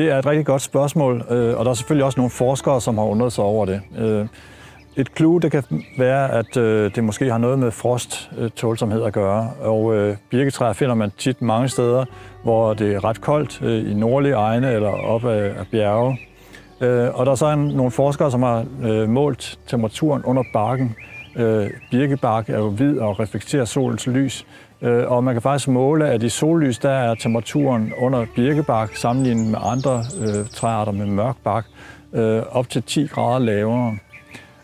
Det er et rigtig godt spørgsmål, øh, og der er selvfølgelig også nogle forskere, som har undret sig over det. Øh, et clue, det kan være, at øh, det måske har noget med frosttålsomhed at gøre. Og birketræer finder man tit mange steder, hvor det er ret koldt, i nordlige egne eller op ad bjerge. Og der er så en, nogle forskere, som har målt temperaturen under barken. Birkebark er jo hvid og reflekterer solens lys, Øh, og man kan faktisk måle, at i sollys, der er temperaturen under birkebark sammenlignet med andre øh, træarter med mørk bark øh, op til 10 grader lavere.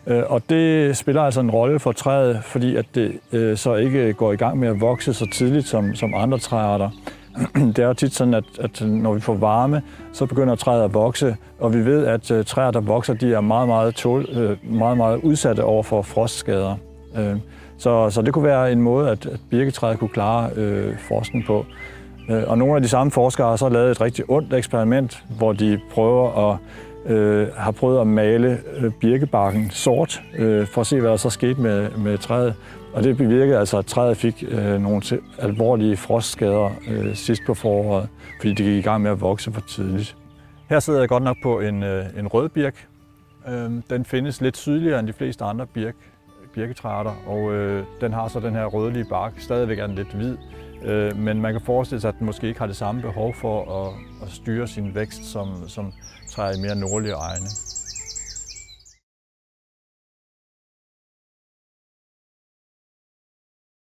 Øh, Og det spiller altså en rolle for træet, fordi at det øh, så ikke går i gang med at vokse så tidligt som, som andre træarter. Det er jo tit sådan, at, at når vi får varme, så begynder træet at vokse, og vi ved, at øh, træer, der vokser, de er meget, meget, tål, øh, meget, meget udsatte over for frostskader. Øh, så, så det kunne være en måde, at, at birketræet kunne klare øh, forskning på. Øh, og nogle af de samme forskere har så lavet et rigtig ondt eksperiment, hvor de prøver at øh, har prøvet at male øh, birkebarken sort, øh, for at se, hvad der så skete med, med træet. Og det bevirkede altså, at træet fik øh, nogle til- alvorlige frostskader øh, sidst på foråret, fordi det gik i gang med at vokse for tidligt. Her sidder jeg godt nok på en, øh, en rød birk. Øh, den findes lidt sydligere end de fleste andre birk, birketræer, og øh, den har så den her rødlige bark. Stadigvæk er den lidt hvid, øh, men man kan forestille sig, at den måske ikke har det samme behov for at, at styre sin vækst, som, som træer i mere nordlige egne.